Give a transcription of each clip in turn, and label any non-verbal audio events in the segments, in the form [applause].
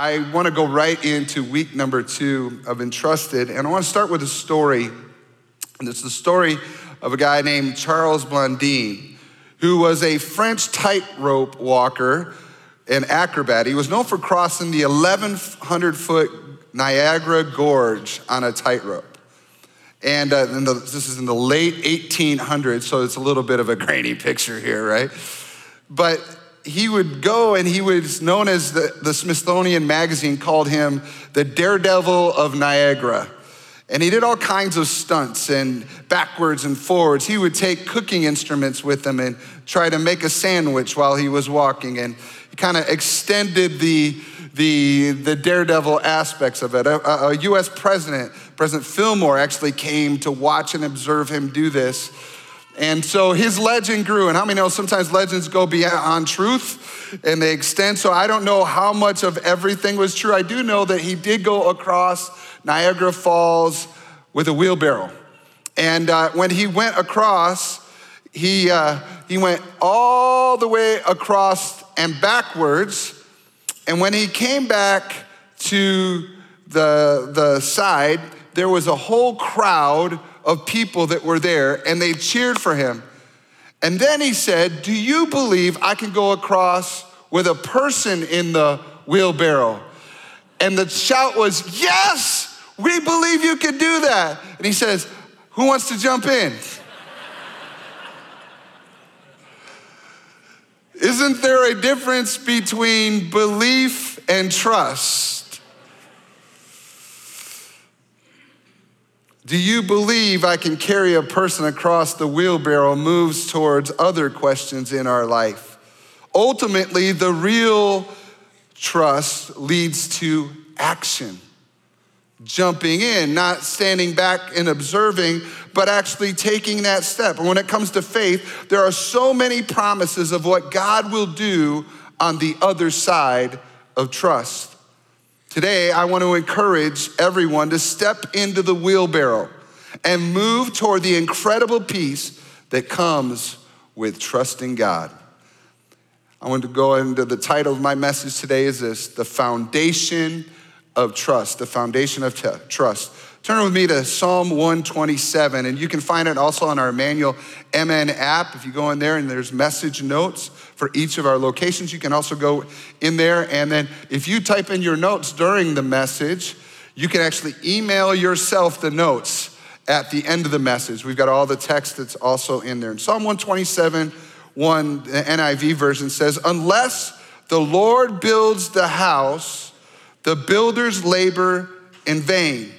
I want to go right into week number two of Entrusted, and I want to start with a story. And it's the story of a guy named Charles Blondin, who was a French tightrope walker and acrobat. He was known for crossing the 1,100 foot Niagara Gorge on a tightrope. And uh, the, this is in the late 1800s, so it's a little bit of a grainy picture here, right? But he would go and he was known as the, the Smithsonian magazine called him the daredevil of Niagara. And he did all kinds of stunts and backwards and forwards. He would take cooking instruments with him and try to make a sandwich while he was walking. And he kind of extended the, the, the daredevil aspects of it. A, a, US president, President Fillmore, actually came to watch and observe him do this. And so his legend grew. And how many know sometimes legends go beyond truth and they extend? So I don't know how much of everything was true. I do know that he did go across Niagara Falls with a wheelbarrow. And uh, when he went across, he, uh, he went all the way across and backwards. And when he came back to the, the side, there was a whole crowd of people that were there and they cheered for him. And then he said, Do you believe I can go across with a person in the wheelbarrow? And the shout was, Yes, we believe you can do that. And he says, Who wants to jump in? Isn't there a difference between belief and trust? Do you believe I can carry a person across the wheelbarrow moves towards other questions in our life? Ultimately, the real trust leads to action. Jumping in, not standing back and observing, but actually taking that step. And when it comes to faith, there are so many promises of what God will do on the other side of trust. Today, I want to encourage everyone to step into the wheelbarrow and move toward the incredible peace that comes with trusting God. I want to go into the title of my message today is this The Foundation of Trust. The Foundation of Trust. Turn with me to Psalm 127, and you can find it also on our Emmanuel MN app. If you go in there and there's message notes for each of our locations, you can also go in there. And then if you type in your notes during the message, you can actually email yourself the notes at the end of the message. We've got all the text that's also in there. In Psalm 127, 1, the NIV version says, Unless the Lord builds the house, the builders labor in vain.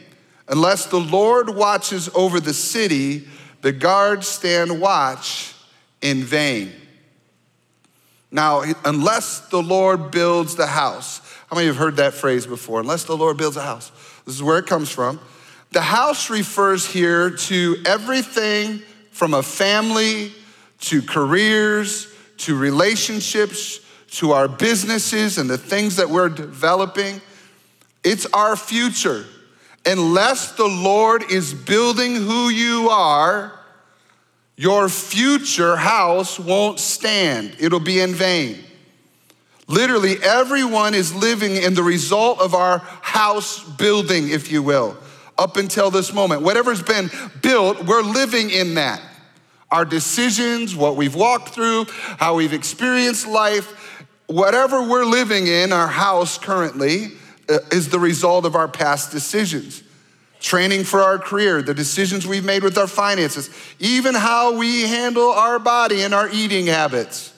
Unless the Lord watches over the city, the guards stand watch in vain. Now, unless the Lord builds the house, how many of you have heard that phrase before? Unless the Lord builds a house. This is where it comes from. The house refers here to everything from a family to careers to relationships to our businesses and the things that we're developing. It's our future unless the Lord is building who you are, your future house won't stand. It'll be in vain. Literally, everyone is living in the result of our house building, if you will, up until this moment. Whatever's been built, we're living in that. Our decisions, what we've walked through, how we've experienced life, whatever we're living in, our house currently, Uh, is the result of our past decisions. Training for our career, the decisions we've made with our finances, even how we handle our body and our eating habits.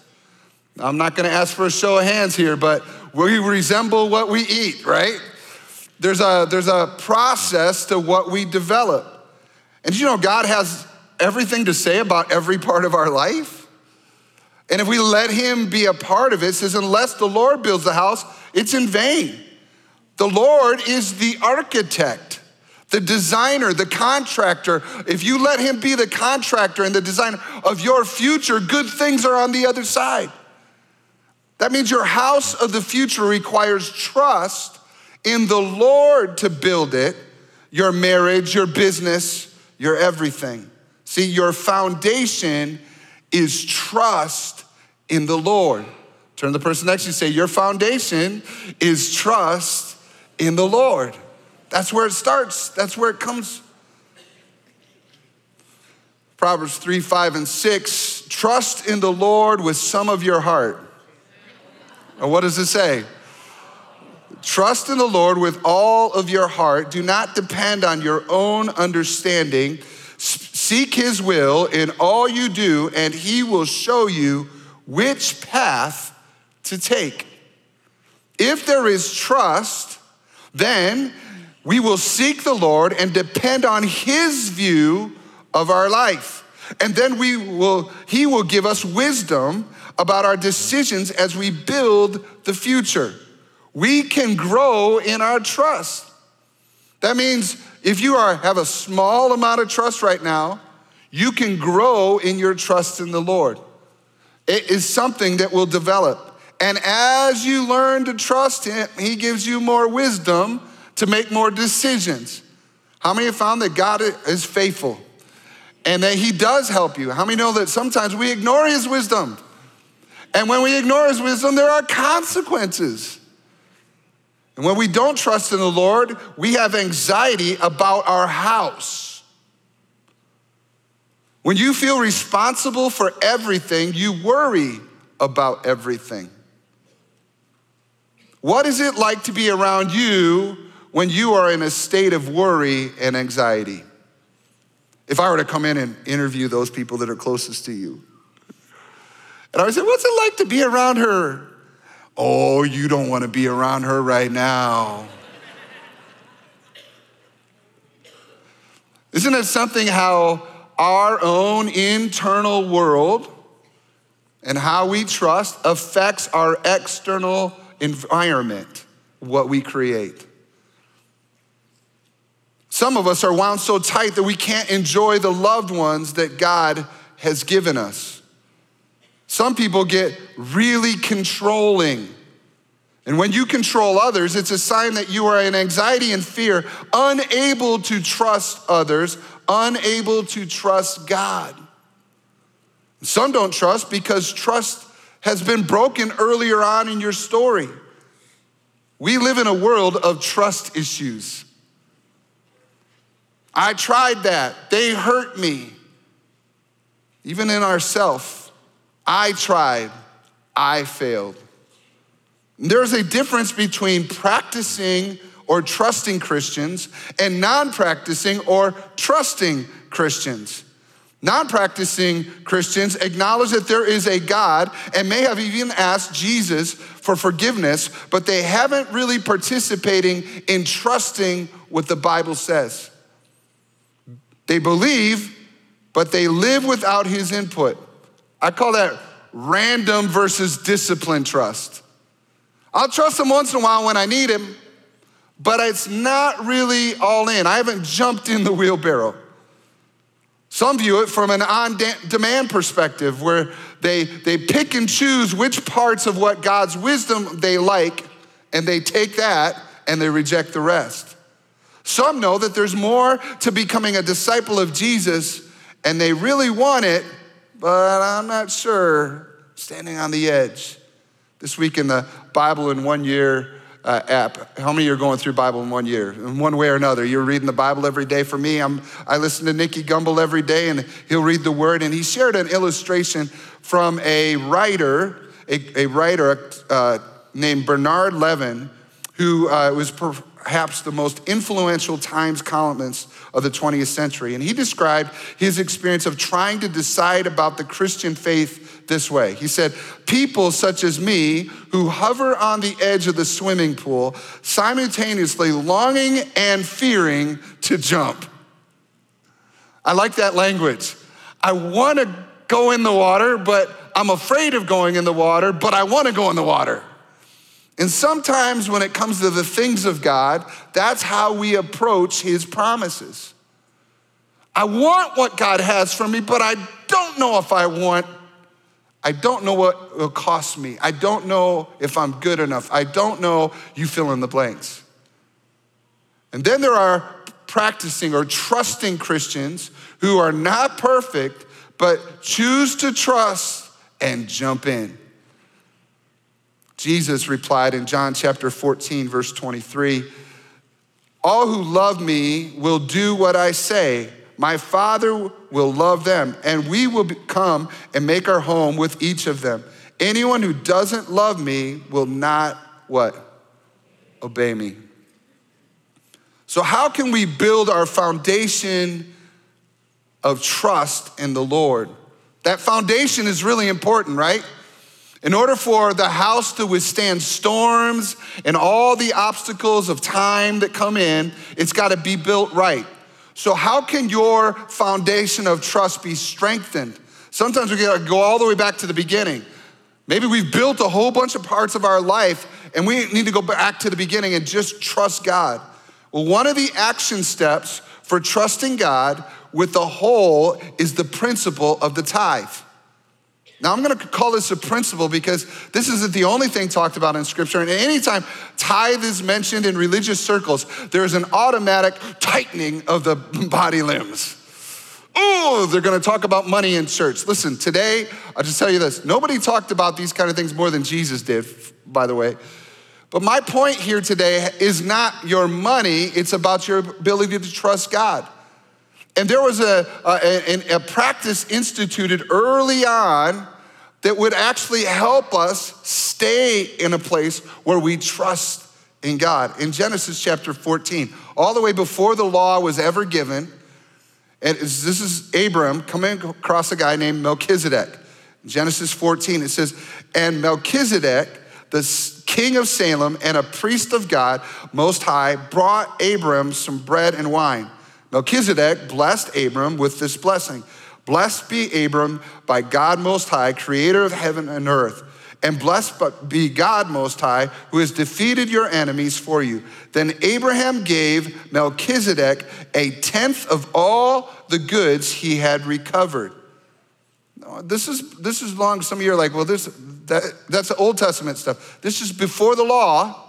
I'm not gonna ask for a show of hands here, but we resemble what we eat, right? There's a, there's a process to what we develop. And you know, God has everything to say about every part of our life. And if we let Him be a part of it, it says, unless the Lord builds the house, it's in vain. The Lord is the architect, the designer, the contractor. If you let him be the contractor and the designer of your future, good things are on the other side. That means your house of the future requires trust in the Lord to build it, your marriage, your business, your everything. See, your foundation is trust in the Lord. Turn the person next to you say, Your foundation is trust in the Lord. That's where it starts, that's where it comes. Proverbs 3, 5, and 6 trust in the Lord with some of your heart. Or what does it say? Trust in the Lord with all of your heart. Do not depend on your own understanding. Seek his will in all you do, and he will show you which path to take. If there is trust, then we will seek the Lord and depend on his view of our life. And then we will he will give us wisdom about our decisions as we build the future. We can grow in our trust. That means if you are have a small amount of trust right now, you can grow in your trust in the Lord. It is something that will develop. And as you learn to trust Him, He gives you more wisdom to make more decisions. How many have found that God is faithful and that He does help you? How many know that sometimes we ignore His wisdom? And when we ignore His wisdom, there are consequences. And when we don't trust in the Lord, we have anxiety about our house. When you feel responsible for everything, you worry about everything. What is it like to be around you when you are in a state of worry and anxiety? If I were to come in and interview those people that are closest to you, and I would say, What's it like to be around her? Oh, you don't want to be around her right now. Isn't it something how our own internal world and how we trust affects our external environment, what we create. Some of us are wound so tight that we can't enjoy the loved ones that God has given us. Some people get really controlling. And when you control others, it's a sign that you are in anxiety and fear, unable to trust others, unable to trust God. Some don't trust because trust has been broken earlier on in your story. We live in a world of trust issues. I tried that. They hurt me. Even in ourself, I tried. I failed. There's a difference between practicing or trusting Christians and non practicing or trusting Christians. Non practicing Christians acknowledge that there is a God and may have even asked Jesus for forgiveness, but they haven't really participating in trusting what the Bible says. They believe, but they live without his input. I call that random versus disciplined trust. I'll trust him once in a while when I need him, but it's not really all in. I haven't jumped in the wheelbarrow. Some view it from an on demand perspective where they, they pick and choose which parts of what God's wisdom they like, and they take that and they reject the rest. Some know that there's more to becoming a disciple of Jesus, and they really want it, but I'm not sure. Standing on the edge. This week in the Bible in one year, uh, app. How many are going through Bible in one year, in one way or another? You're reading the Bible every day. For me, I'm, I listen to Nicky Gumbel every day, and he'll read the Word. And he shared an illustration from a writer, a, a writer uh, named Bernard Levin, who uh, was perhaps the most influential Times columnist of the 20th century. And he described his experience of trying to decide about the Christian faith this way He said, People such as me who hover on the edge of the swimming pool, simultaneously longing and fearing to jump. I like that language. I want to go in the water, but I'm afraid of going in the water, but I want to go in the water. And sometimes when it comes to the things of God, that's how we approach His promises. I want what God has for me, but I don't know if I want I don't know what it will cost me. I don't know if I'm good enough. I don't know, you fill in the blanks. And then there are practicing or trusting Christians who are not perfect, but choose to trust and jump in. Jesus replied in John chapter 14, verse 23 All who love me will do what I say. My Father will love them, and we will come and make our home with each of them. Anyone who doesn't love me will not what? Obey me. So, how can we build our foundation of trust in the Lord? That foundation is really important, right? In order for the house to withstand storms and all the obstacles of time that come in, it's got to be built right. So, how can your foundation of trust be strengthened? Sometimes we got to go all the way back to the beginning. Maybe we've built a whole bunch of parts of our life and we need to go back to the beginning and just trust God. Well, one of the action steps for trusting God with the whole is the principle of the tithe. Now, I'm gonna call this a principle because this isn't the only thing talked about in Scripture. And anytime tithe is mentioned in religious circles, there's an automatic tightening of the [laughs] body limbs. Oh, they're gonna talk about money in church. Listen, today, I'll just tell you this nobody talked about these kind of things more than Jesus did, by the way. But my point here today is not your money, it's about your ability to trust God. And there was a, a, a, practice instituted early on that would actually help us stay in a place where we trust in God. In Genesis chapter 14, all the way before the law was ever given, and this is Abram coming across a guy named Melchizedek. Genesis 14, it says, And Melchizedek, the king of Salem and a priest of God Most High, brought Abram some bread and wine. Melchizedek blessed Abram with this blessing Blessed be Abram by God Most High, creator of heaven and earth. And blessed be God Most High, who has defeated your enemies for you. Then Abraham gave Melchizedek a tenth of all the goods he had recovered. This is, this is long. Some of you are like, well, this, that, that's the Old Testament stuff. This is before the law.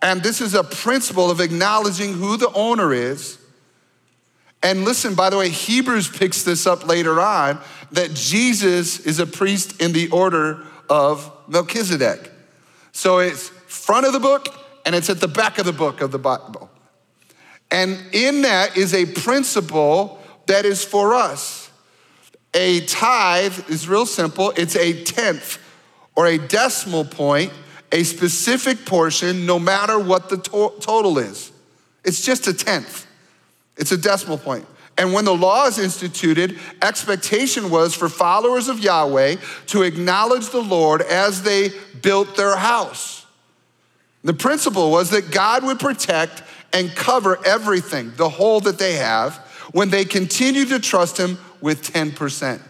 And this is a principle of acknowledging who the owner is and listen, by the way, Hebrews picks this up later on that Jesus is a priest in the order of Melchizedek. So it's front of the book and it's at the back of the book of the Bible. And in that is a principle that is for us. A tithe is real simple, it's a tenth or a decimal point, a specific portion, no matter what the to- total is. It's just a tenth. It's a decimal point. And when the law is instituted, expectation was for followers of Yahweh to acknowledge the Lord as they built their house. The principle was that God would protect and cover everything, the whole that they have, when they continue to trust Him with 10%.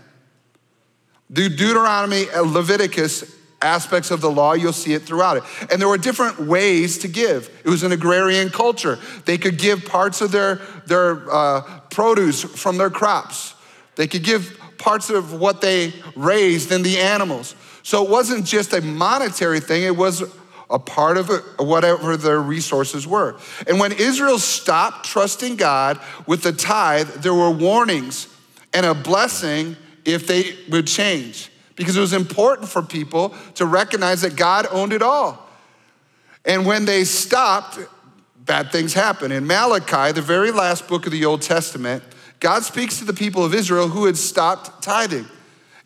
Deuteronomy, uh, Leviticus, aspects of the law, you'll see it throughout it. And there were different ways to give. It was an agrarian culture. They could give parts of their, their uh, produce from their crops, they could give parts of what they raised in the animals. So it wasn't just a monetary thing, it was a part of whatever their resources were. And when Israel stopped trusting God with the tithe, there were warnings and a blessing if they would change because it was important for people to recognize that God owned it all. And when they stopped, bad things happened. In Malachi, the very last book of the Old Testament, God speaks to the people of Israel who had stopped tithing.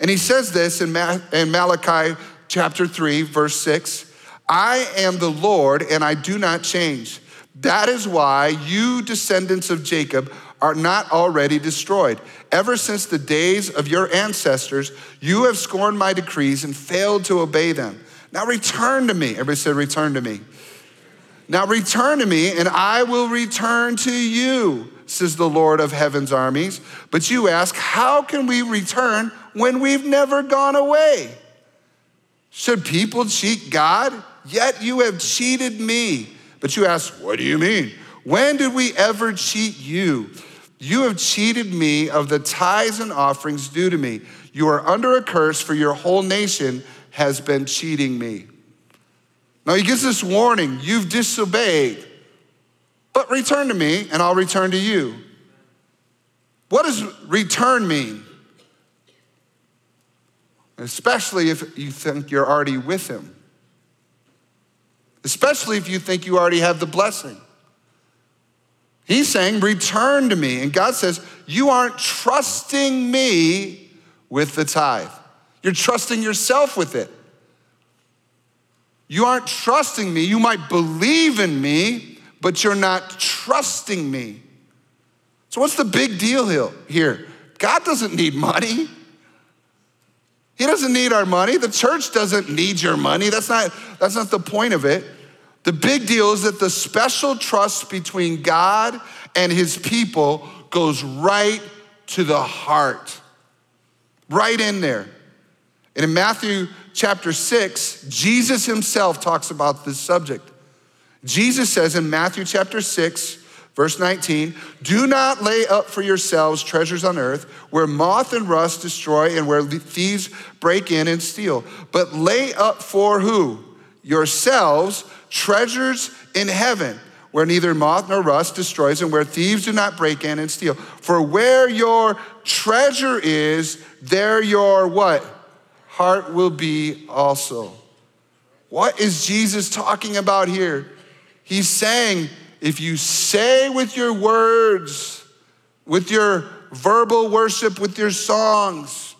And he says this in, Malachi chapter 3, verse 6 I am the Lord and I do not change. That is why you, descendants of Jacob, are not already destroyed. Ever since the days of your ancestors, you have scorned my decrees and failed to obey them. Now return to me. Everybody said, Return to me. Now return to me, and I will return to you, says the Lord of heaven's armies. But you ask, How can we return when we've never gone away? Should people cheat God? Yet you have cheated me. But you ask, What do you mean? When did we ever cheat you? You have cheated me of the tithes and offerings due to me. You are under a curse, for your whole nation has been cheating me. Now he gives this warning you've disobeyed, but return to me, and I'll return to you. What does return mean? Especially if you think you're already with him. especially if you think you already have the blessing. He's saying, Return to me. And God says, You aren't trusting me with the tithe, you're trusting yourself with it. You aren't trusting me. You might believe in me, but you're not trusting me. So, what's the big deal here? God doesn't need money. He doesn't need our money. The church doesn't need your money. That's not, that's not the point of it. The big deal is that the special trust between God and his people goes right to the heart, right in there. And in Matthew chapter 6, Jesus himself talks about this subject. Jesus says in Matthew chapter 6, verse 19, do not lay up for yourselves treasures on earth where moth and rust destroy and where thieves break in and steal, but lay up for who? Yourselves treasures in heaven where neither moth nor rust destroys and where thieves do not break in and steal. For where your treasure is, there your what? Heart will be also. What is Jesus talking about here? He's saying, if you say with your words, with your verbal worship, with your songs,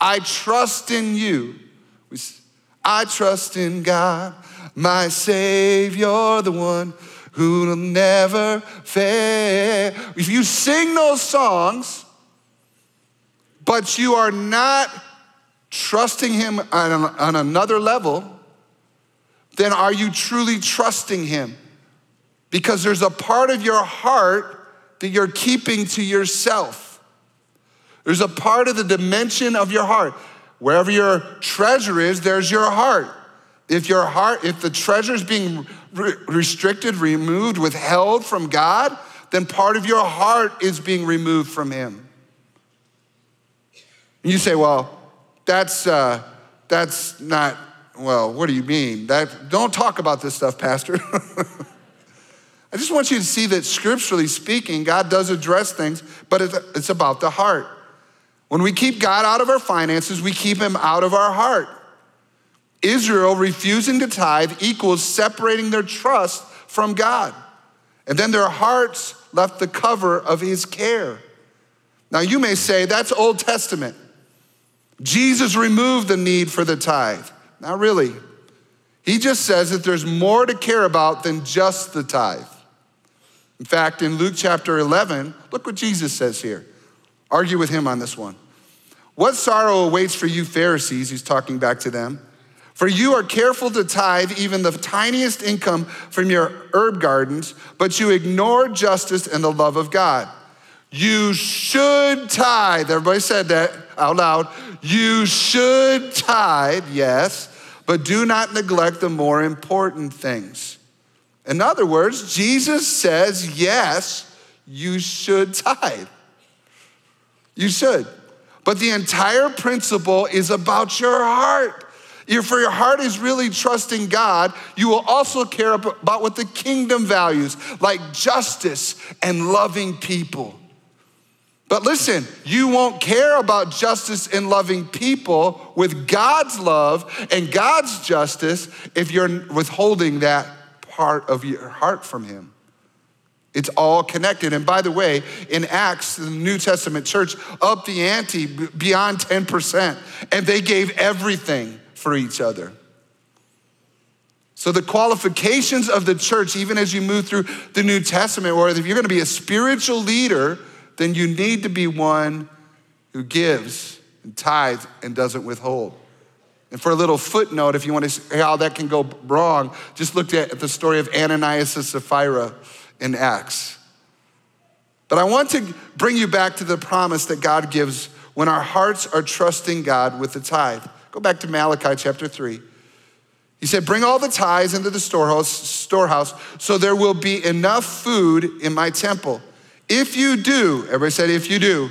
I trust in you. I trust in God my Savior, the one who will never fail. If you sing those songs, but you are not trusting Him on, on another level, then are you truly trusting Him? Because there's a part of your heart that you're keeping to yourself. There's a part of the dimension of your heart. Wherever your treasure is, there's your heart. If your heart, if the treasure is being re- restricted, removed, withheld from God, then part of your heart is being removed from Him. And you say, well, that's, uh, that's not, well, what do you mean? That, don't talk about this stuff, Pastor. [laughs] I just want you to see that scripturally speaking, God does address things, but it's about the heart. When we keep God out of our finances, we keep Him out of our heart. Israel refusing to tithe equals separating their trust from God. And then their hearts left the cover of his care. Now you may say that's Old Testament. Jesus removed the need for the tithe. Not really. He just says that there's more to care about than just the tithe. In fact, in Luke chapter 11, look what Jesus says here. Argue with him on this one. What sorrow awaits for you, Pharisees? He's talking back to them for you are careful to tithe even the tiniest income from your herb gardens, but you ignore justice and the love of God. You should tithe. Everybody said that out loud. You should tithe, yes, but do not neglect the more important things. In other words, Jesus says, yes, you should tithe. You should. But the entire principle is about your heart. If for your heart is really trusting God, you will also care about what the kingdom values, like justice and loving people. But listen, you won't care about justice and loving people with God's love and God's justice if you're withholding that part of your heart from Him. It's all connected. And by the way, in Acts, the New Testament church upped the ante beyond 10%, and they gave everything for each other. So, the qualifications of the church, even as you move through the New Testament, or if you're going to be a spiritual leader, then you need to be one who gives and tithes and doesn't withhold. And for a little footnote, if you want to see how that can go wrong, just look at the story of Ananias and Sapphira in Acts. But I want to bring you back to the promise that God gives when our hearts are trusting God with the tithe. Go back to Malachi chapter 3. He said, Bring all the tithes into the storehouse, storehouse so there will be enough food in my temple. If you do, everybody said, if you do,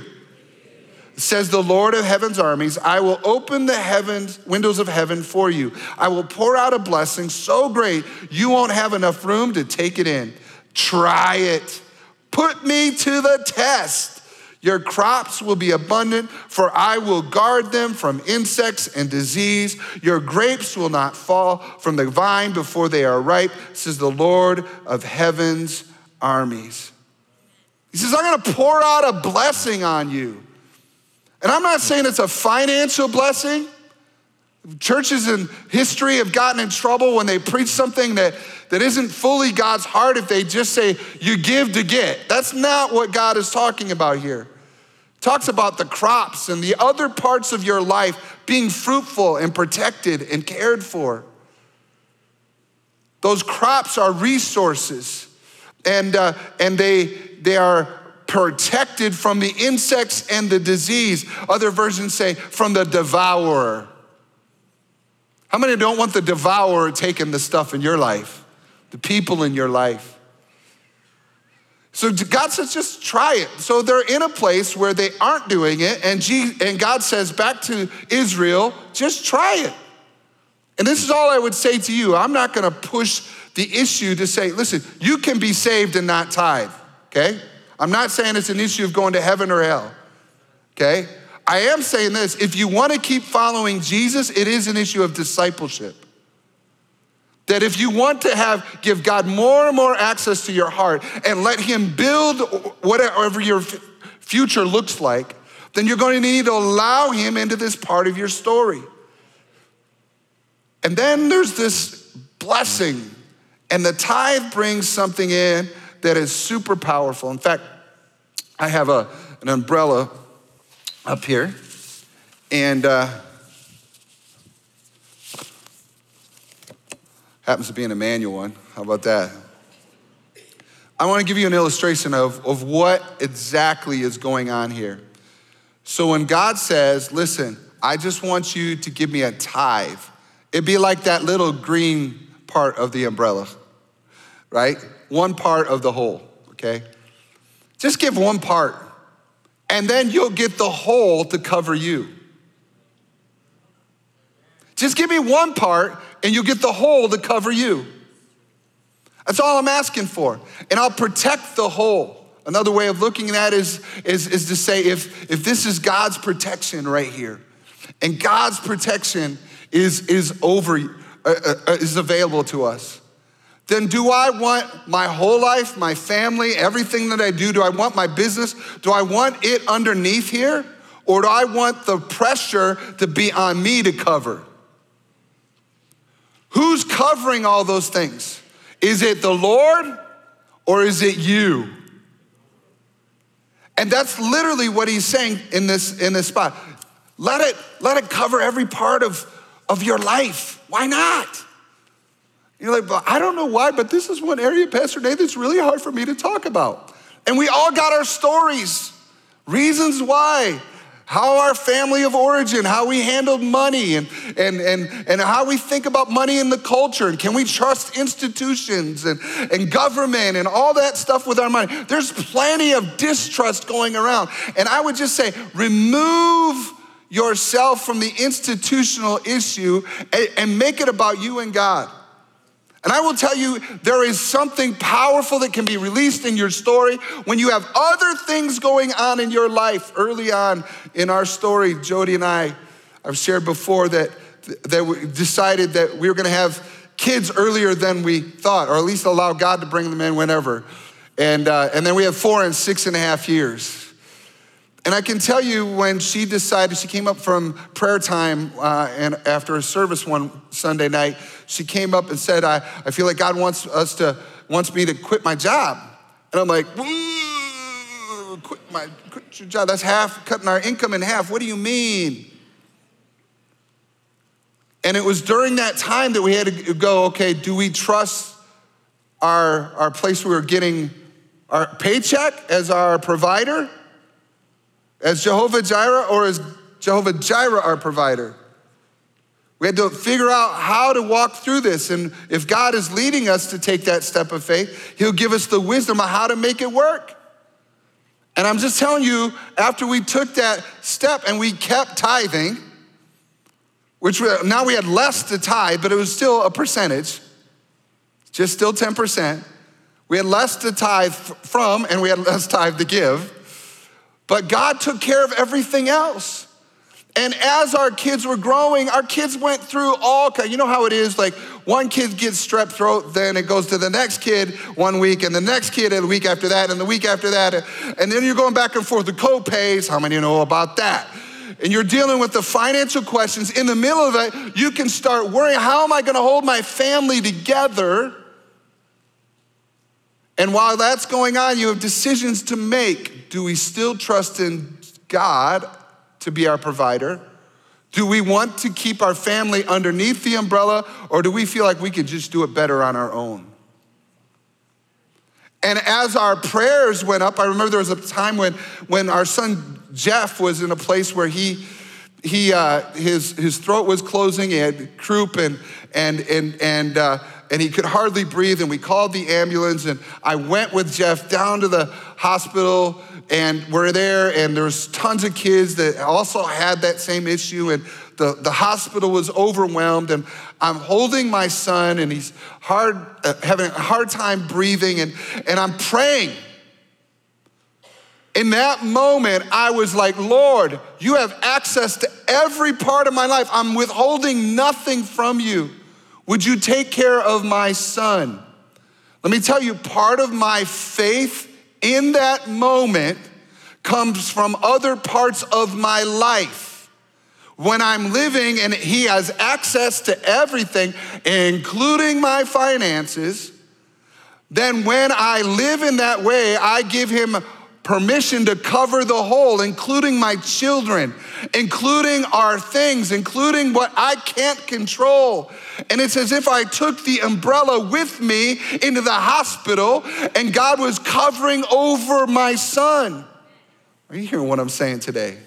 says the Lord of heaven's armies, I will open the heavens, windows of heaven for you. I will pour out a blessing so great you won't have enough room to take it in. Try it. Put me to the test. Your crops will be abundant, for I will guard them from insects and disease. Your grapes will not fall from the vine before they are ripe, says the Lord of heaven's armies. He says, I'm gonna pour out a blessing on you. And I'm not saying it's a financial blessing. Churches in history have gotten in trouble when they preach something that, that isn't fully God's heart if they just say, you give to get. That's not what God is talking about here talks about the crops and the other parts of your life being fruitful and protected and cared for. Those crops are resources, and, uh, and they, they are protected from the insects and the disease. Other versions say from the devourer. How many don't want the devourer taking the stuff in your life, the people in your life? So God says, just try it. So they're in a place where they aren't doing it, and, G- and God says back to Israel, just try it. And this is all I would say to you. I'm not gonna push the issue to say, listen, you can be saved and not tithe, okay? I'm not saying it's an issue of going to heaven or hell, okay? I am saying this if you wanna keep following Jesus, it is an issue of discipleship. That if you want to have, give God more and more access to your heart and let Him build whatever your future looks like, then you're going to need to allow Him into this part of your story. And then there's this blessing, and the tithe brings something in that is super powerful. In fact, I have a, an umbrella up here, and uh, Happens to be an Emmanuel one. How about that? I want to give you an illustration of, of what exactly is going on here. So when God says, listen, I just want you to give me a tithe, it'd be like that little green part of the umbrella, right? One part of the whole, okay? Just give one part, and then you'll get the whole to cover you. Just give me one part, and you'll get the whole to cover you. That's all I'm asking for. And I'll protect the whole. Another way of looking at that is, is, is to say if, if this is God's protection right here, and God's protection is, is over, uh, uh, is available to us, then do I want my whole life, my family, everything that I do, do I want my business, do I want it underneath here? Or do I want the pressure to be on me to cover? Who's covering all those things? Is it the Lord or is it you? And that's literally what he's saying in this, in this spot. Let it, let it cover every part of, of your life. Why not? You're like, well, I don't know why, but this is one area, Pastor Nate, that's really hard for me to talk about. And we all got our stories, reasons why how our family of origin, how we handled money, and, and, and, and how we think about money in the culture, and can we trust institutions and, and government and all that stuff with our money. There's plenty of distrust going around. And I would just say, remove yourself from the institutional issue and, and make it about you and God. And I will tell you, there is something powerful that can be released in your story when you have other things going on in your life. Early on in our story, Jody and I, I've shared before that, that we decided that we were gonna have kids earlier than we thought, or at least allow God to bring them in whenever. And, uh, and then we have four and six and a half years. And I can tell you when she decided, she came up from prayer time uh, and after a service one Sunday night, she came up and said, I, I feel like God wants us to, wants me to quit my job. And I'm like, quit my, quit your job. That's half, cutting our income in half. What do you mean? And it was during that time that we had to go, okay, do we trust our, our place we were getting our paycheck as our provider? As Jehovah Jireh or as Jehovah Jireh our provider? We had to figure out how to walk through this. And if God is leading us to take that step of faith, He'll give us the wisdom of how to make it work. And I'm just telling you, after we took that step and we kept tithing, which we, now we had less to tithe, but it was still a percentage, just still 10%. We had less to tithe from, and we had less tithe to give. But God took care of everything else. And as our kids were growing, our kids went through all kinds. You know how it is? Like one kid gets strep throat, then it goes to the next kid one week, and the next kid a week after that, and the week after that, and then you're going back and forth. The co-pays. How many know about that? And you're dealing with the financial questions. In the middle of it, you can start worrying: How am I going to hold my family together? And while that's going on, you have decisions to make. Do we still trust in God to be our provider? Do we want to keep our family underneath the umbrella, or do we feel like we could just do it better on our own? And as our prayers went up, I remember there was a time when, when our son Jeff was in a place where he, he, uh, his, his throat was closing, he had croup, and, and, and, and, uh, and he could hardly breathe. And we called the ambulance, and I went with Jeff down to the hospital and we're there and there's tons of kids that also had that same issue and the, the hospital was overwhelmed and i'm holding my son and he's hard uh, having a hard time breathing and, and i'm praying in that moment i was like lord you have access to every part of my life i'm withholding nothing from you would you take care of my son let me tell you part of my faith in that moment comes from other parts of my life. When I'm living and He has access to everything, including my finances, then when I live in that way, I give Him permission to cover the whole, including my children, including our things, including what I can't control. And it's as if I took the umbrella with me into the hospital and God was covering over my son. Are you hearing what I'm saying today?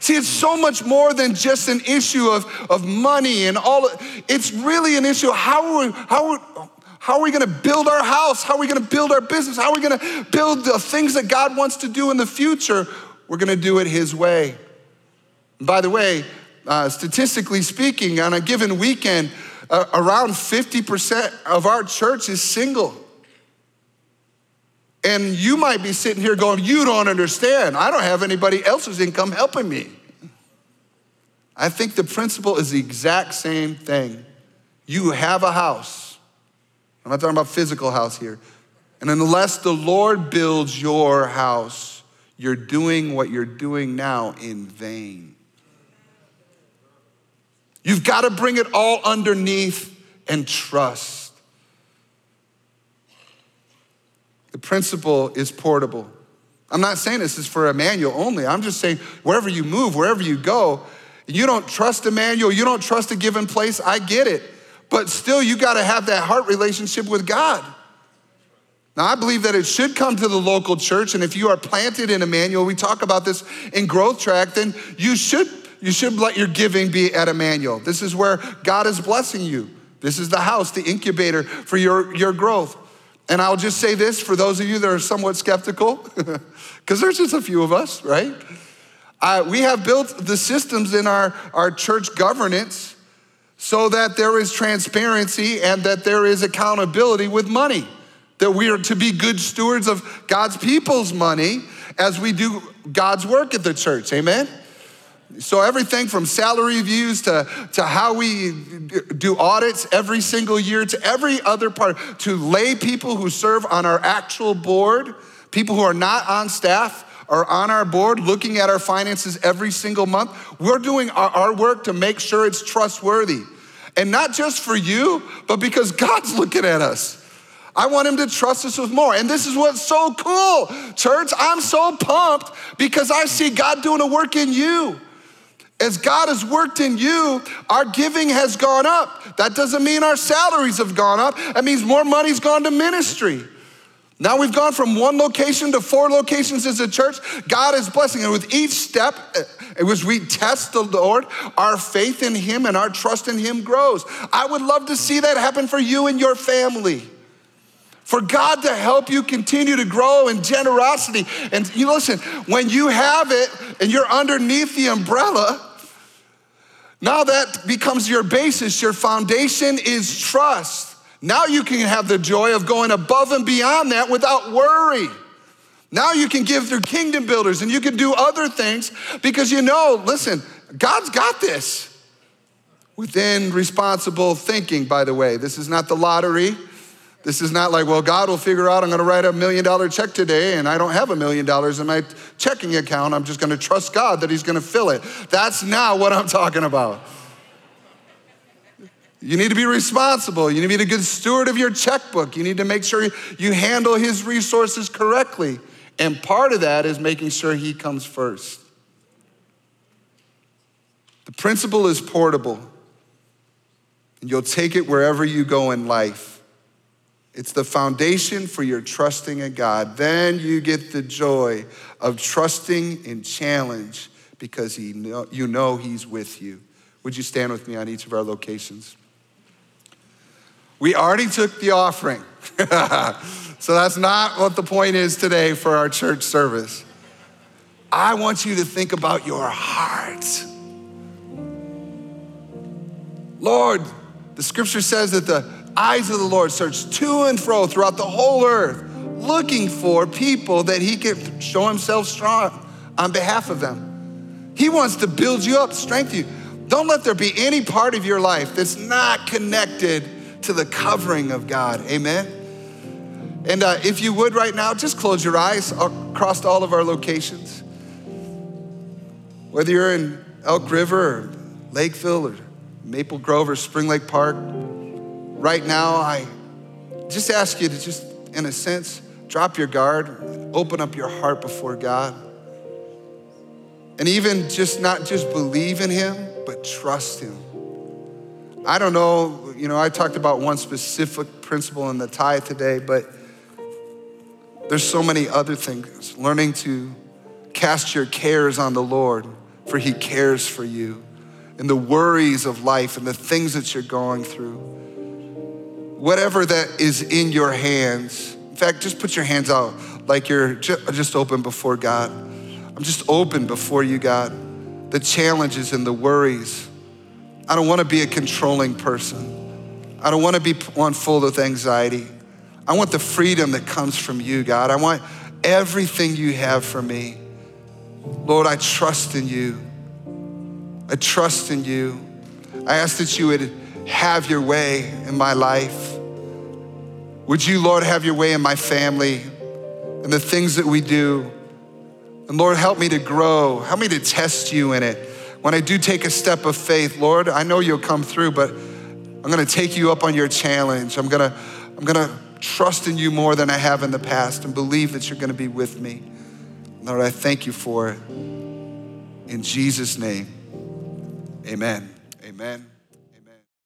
See, it's so much more than just an issue of, of money and all. It's really an issue. How are how are, how are we going to build our house? How are we going to build our business? How are we going to build the things that God wants to do in the future? We're going to do it His way. By the way, uh, statistically speaking, on a given weekend, uh, around 50% of our church is single. And you might be sitting here going, You don't understand. I don't have anybody else's income helping me. I think the principle is the exact same thing. You have a house I'm not talking about physical house here. And unless the Lord builds your house, you're doing what you're doing now in vain. You've got to bring it all underneath and trust. The principle is portable. I'm not saying this is for Emmanuel only. I'm just saying wherever you move, wherever you go, you don't trust Emmanuel, you don't trust a given place, I get it. But still, you got to have that heart relationship with God. Now, I believe that it should come to the local church, and if you are planted in Emmanuel, we talk about this in Growth Track, then you should, you should let your giving be at Emmanuel. This is where God is blessing you. This is the house, the incubator for your, your growth. And I'll just say this for those of you that are somewhat skeptical, [laughs] because there's just a few of us, right? Uh, we have built the systems in our, our church governance so that there is transparency and that there is accountability with money. That we are to be good stewards of God's people's money as we do God's work at the church. Amen? So, everything from salary reviews to, to how we do audits every single year to every other part, to lay people who serve on our actual board, people who are not on staff, are on our board looking at our finances every single month. We're doing our, our work to make sure it's trustworthy. And not just for you, but because God's looking at us. I want him to trust us with more. And this is what's so cool, church. I'm so pumped because I see God doing a work in you. As God has worked in you, our giving has gone up. That doesn't mean our salaries have gone up. That means more money's gone to ministry. Now we've gone from one location to four locations as a church. God is blessing. And with each step, eh, as we test the Lord, our faith in Him and our trust in Him grows. I would love to see that happen for you and your family. For God to help you continue to grow in generosity. And you listen, when you have it and you're underneath the umbrella, now that becomes your basis. Your foundation is trust. Now you can have the joy of going above and beyond that without worry. Now you can give through kingdom builders and you can do other things because you know, listen, God's got this. Within responsible thinking, by the way, this is not the lottery. This is not like, well, God will figure out I'm going to write a million dollar check today and I don't have a million dollars in my checking account. I'm just going to trust God that He's going to fill it. That's not what I'm talking about. You need to be responsible. You need to be a good steward of your checkbook. You need to make sure you handle His resources correctly. And part of that is making sure He comes first. The principle is portable, and you'll take it wherever you go in life. It's the foundation for your trusting in God. Then you get the joy of trusting in challenge because know, you know He's with you. Would you stand with me on each of our locations? We already took the offering. [laughs] so that's not what the point is today for our church service. I want you to think about your heart. Lord, the scripture says that the eyes of the Lord search to and fro throughout the whole earth, looking for people that he can show himself strong on behalf of them. He wants to build you up, strengthen you. Don't let there be any part of your life that's not connected to the covering of God. Amen. And uh, if you would right now, just close your eyes across all of our locations. Whether you're in Elk River or Lakeville or Maple Grove or Spring Lake Park, right now, I just ask you to just, in a sense, drop your guard, open up your heart before God. And even just not just believe in Him, but trust Him. I don't know, you know, I talked about one specific principle in the tithe today, but there's so many other things. Learning to cast your cares on the Lord, for He cares for you, and the worries of life and the things that you're going through whatever that is in your hands, in fact, just put your hands out like you're just open before God. I'm just open before you, God. The challenges and the worries. I don't want to be a controlling person. I don't want to be one full of anxiety. I want the freedom that comes from you, God. I want everything you have for me. Lord, I trust in you. I trust in you. I ask that you would have your way in my life. Would you, Lord, have your way in my family and the things that we do? And Lord, help me to grow. Help me to test you in it. When I do take a step of faith, Lord, I know you'll come through, but I'm gonna take you up on your challenge. I'm gonna, I'm gonna trust in you more than I have in the past and believe that you're gonna be with me. Lord, I thank you for it. In Jesus' name, amen. Amen.